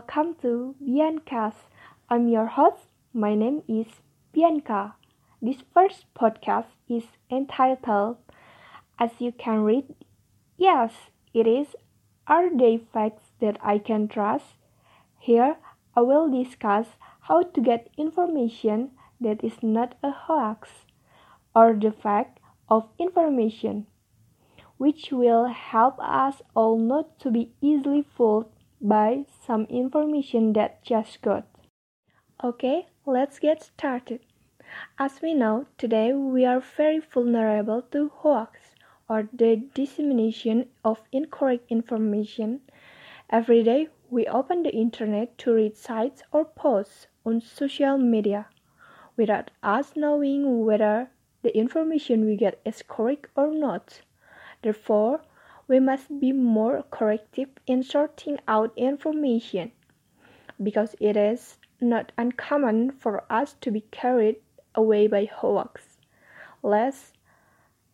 Welcome to Biancast. I'm your host. My name is Bianca. This first podcast is entitled As You Can Read. Yes, it is. Are they facts that I can trust? Here, I will discuss how to get information that is not a hoax or the fact of information, which will help us all not to be easily fooled by some information that just got. Okay, let's get started. As we know, today we are very vulnerable to hoax or the dissemination of incorrect information. Every day we open the internet to read sites or posts on social media without us knowing whether the information we get is correct or not. Therefore, we must be more corrective in sorting out information because it is not uncommon for us to be carried away by hoax. Lest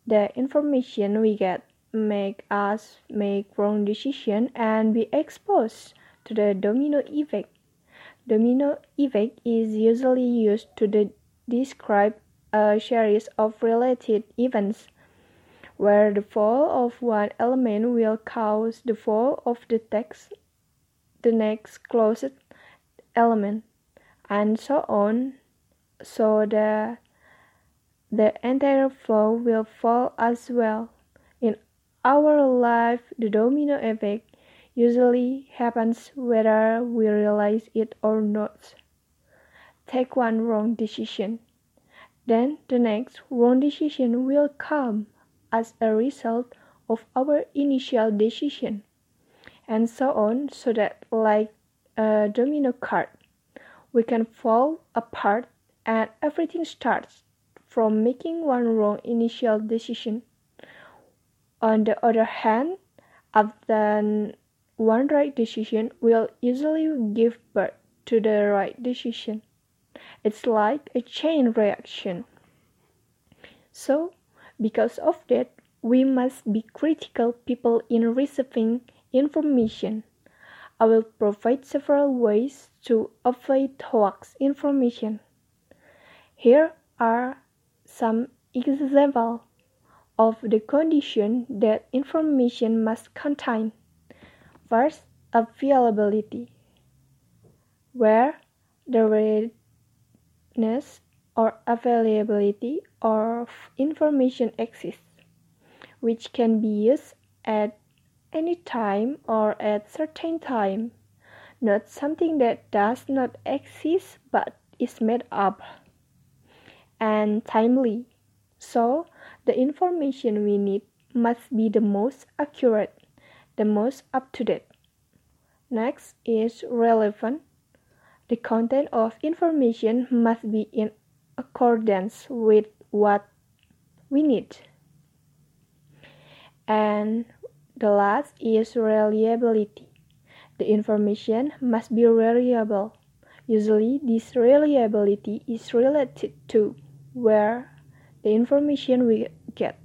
the information we get make us make wrong decision and be exposed to the domino effect. Domino effect is usually used to de- describe a series of related events where the fall of one element will cause the fall of the text, the next closest element, and so on, so the the entire flow will fall as well. In our life, the domino effect usually happens whether we realize it or not. Take one wrong decision, then the next wrong decision will come as a result of our initial decision, and so on, so that, like a domino card, we can fall apart and everything starts from making one wrong initial decision. On the other hand, after one right decision will easily give birth to the right decision. It's like a chain reaction. So, because of that, we must be critical people in receiving information. I will provide several ways to avoid hoax information. Here are some examples of the condition that information must contain. First, availability, where the readiness or availability of information exists, which can be used at any time or at certain time, not something that does not exist but is made up, and timely. So, the information we need must be the most accurate, the most up to date. Next is relevant. The content of information must be in accordance with what we need. And the last is reliability. The information must be reliable. Usually, this reliability is related to where the information we get.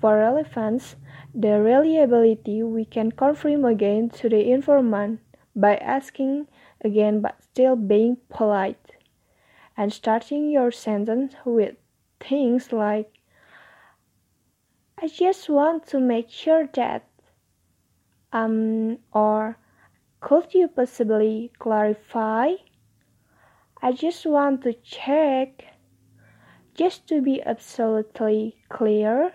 For relevance, the reliability we can confirm again to the informant by asking again but still being polite and starting your sentence with things like I just want to make sure that um or could you possibly clarify? I just want to check just to be absolutely clear.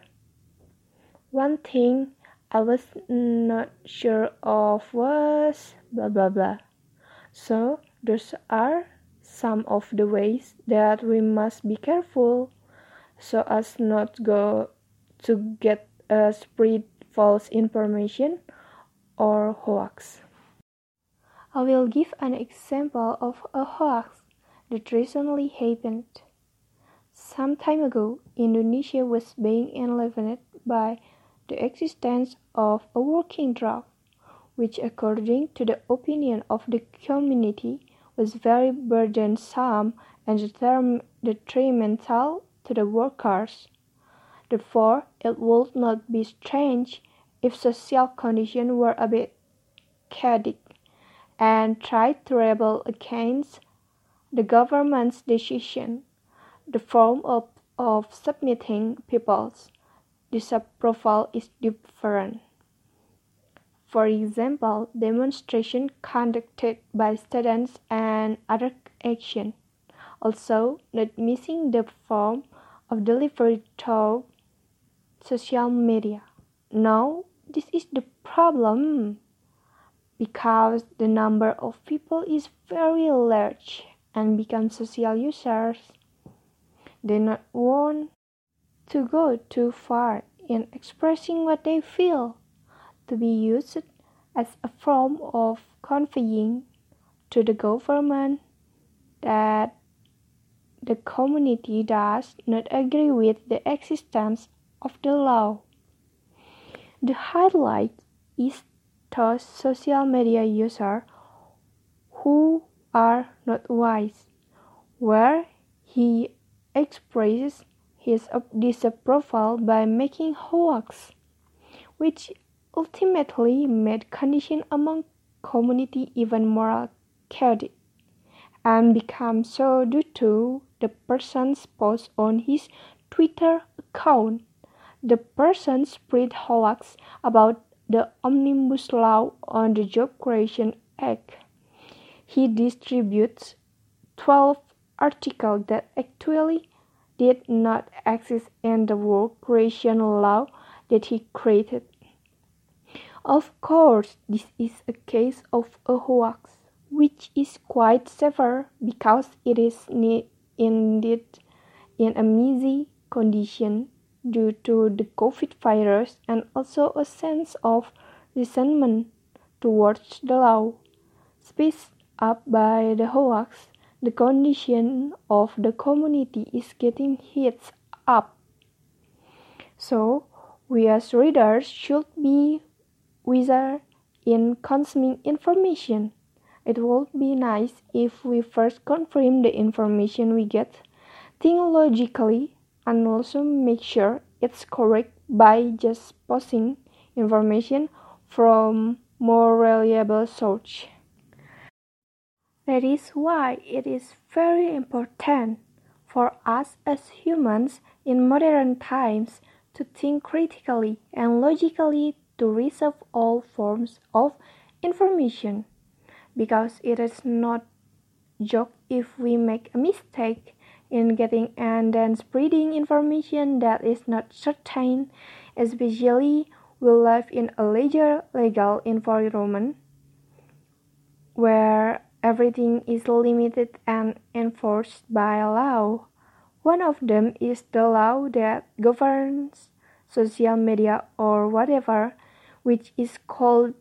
One thing I was not sure of was blah blah blah. So those are some of the ways that we must be careful so as not go to get uh, spread false information or hoax. I will give an example of a hoax that recently happened. Some time ago, Indonesia was being enlivened by the existence of a working drug, which, according to the opinion of the community, was very burdensome and detrimental to the workers. Therefore, it would not be strange if social conditions were a bit chaotic. and tried to rebel against the government's decision. The form of, of submitting people's disapproval is different. For example, demonstration conducted by students and other action. Also, not missing the form of delivery through social media. Now, this is the problem because the number of people is very large and become social users. They not want to go too far in expressing what they feel to be used as a form of conveying to the government that the community does not agree with the existence of the law. The highlight is those social media users who are not wise, where he expresses his disapproval by making hoax, which ultimately made conditions among community even more chaotic and became so due to the person's post on his Twitter account. The person spread hoax about the Omnibus Law on the Job Creation Act. He distributes 12 articles that actually did not exist in the work creation law that he created. Of course, this is a case of a hoax, which is quite severe because it is indeed in a messy condition due to the COVID virus and also a sense of resentment towards the law. Spaced up by the hoax, the condition of the community is getting heats up. So, we as readers should be wizard in consuming information. It would be nice if we first confirm the information we get, think logically, and also make sure it's correct by just posting information from more reliable source. That is why it is very important for us as humans in modern times to think critically and logically to reserve all forms of information because it is not joke if we make a mistake in getting and then spreading information that is not certain especially we live in a legal legal environment where everything is limited and enforced by law. One of them is the law that governs social media or whatever which is called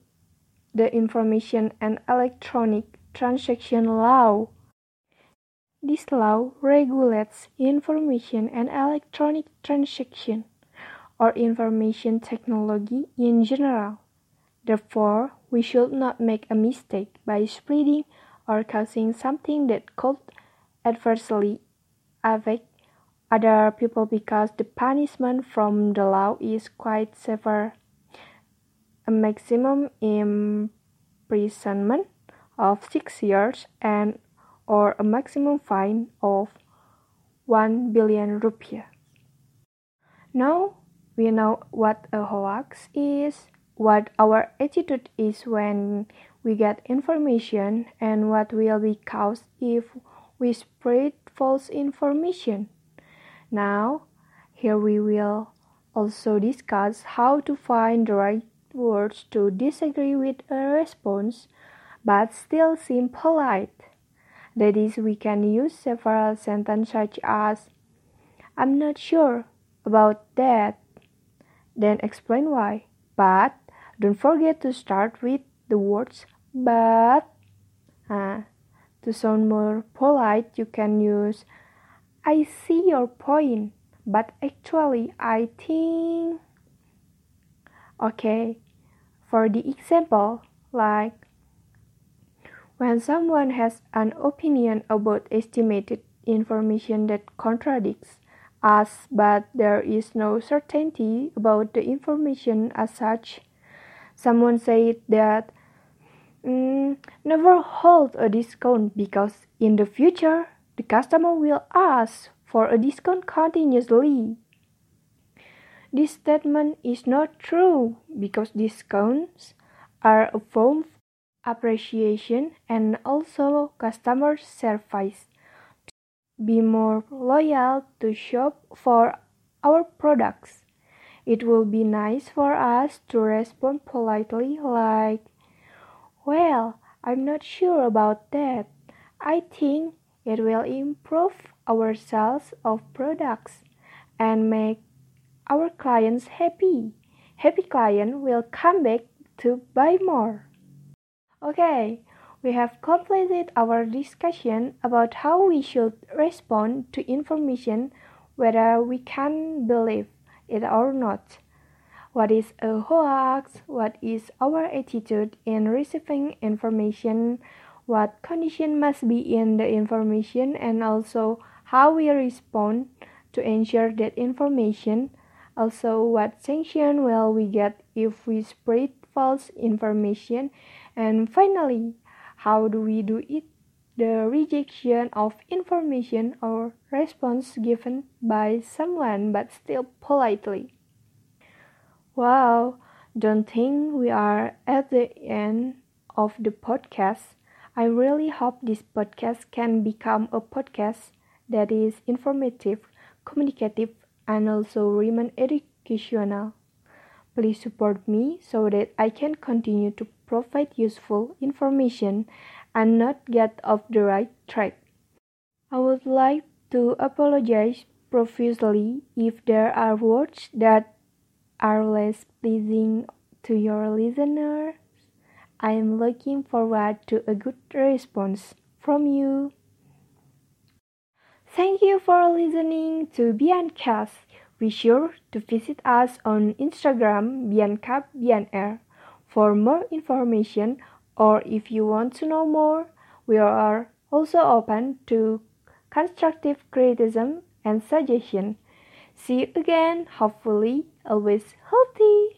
the Information and Electronic Transaction Law. This law regulates information and electronic transaction or information technology in general. Therefore, we should not make a mistake by spreading or causing something that could adversely affect other people because the punishment from the law is quite severe a maximum imprisonment of six years and or a maximum fine of 1 billion rupiah. Now we know what a hoax is, what our attitude is when we get information, and what will be caused if we spread false information. Now, here we will also discuss how to find the right words to disagree with a response but still seem polite. That is, we can use several sentences such as I'm not sure about that. Then explain why. But don't forget to start with the words but. Uh, to sound more polite, you can use I see your point, but actually I think. Okay, for the example, like when someone has an opinion about estimated information that contradicts us, but there is no certainty about the information as such, someone said that mm, Never hold a discount because in the future the customer will ask for a discount continuously. This statement is not true because discounts are a form of appreciation and also customer service. To be more loyal to shop for our products. It will be nice for us to respond politely, like, Well, I'm not sure about that. I think it will improve our sales of products and make our clients happy. Happy client will come back to buy more. Okay, we have completed our discussion about how we should respond to information whether we can believe it or not. What is a hoax? What is our attitude in receiving information? What condition must be in the information and also how we respond to ensure that information also, what sanction will we get if we spread false information? And finally, how do we do it? The rejection of information or response given by someone but still politely. Wow, don't think we are at the end of the podcast. I really hope this podcast can become a podcast that is informative, communicative, and also remain educational. Please support me so that I can continue to provide useful information and not get off the right track. I would like to apologize profusely if there are words that are less pleasing to your listeners. I am looking forward to a good response from you. Thank you for listening to Biancast. Be sure to visit us on Instagram Bianca Bianair for more information or if you want to know more, we are also open to constructive criticism and suggestion. See you again, hopefully always healthy.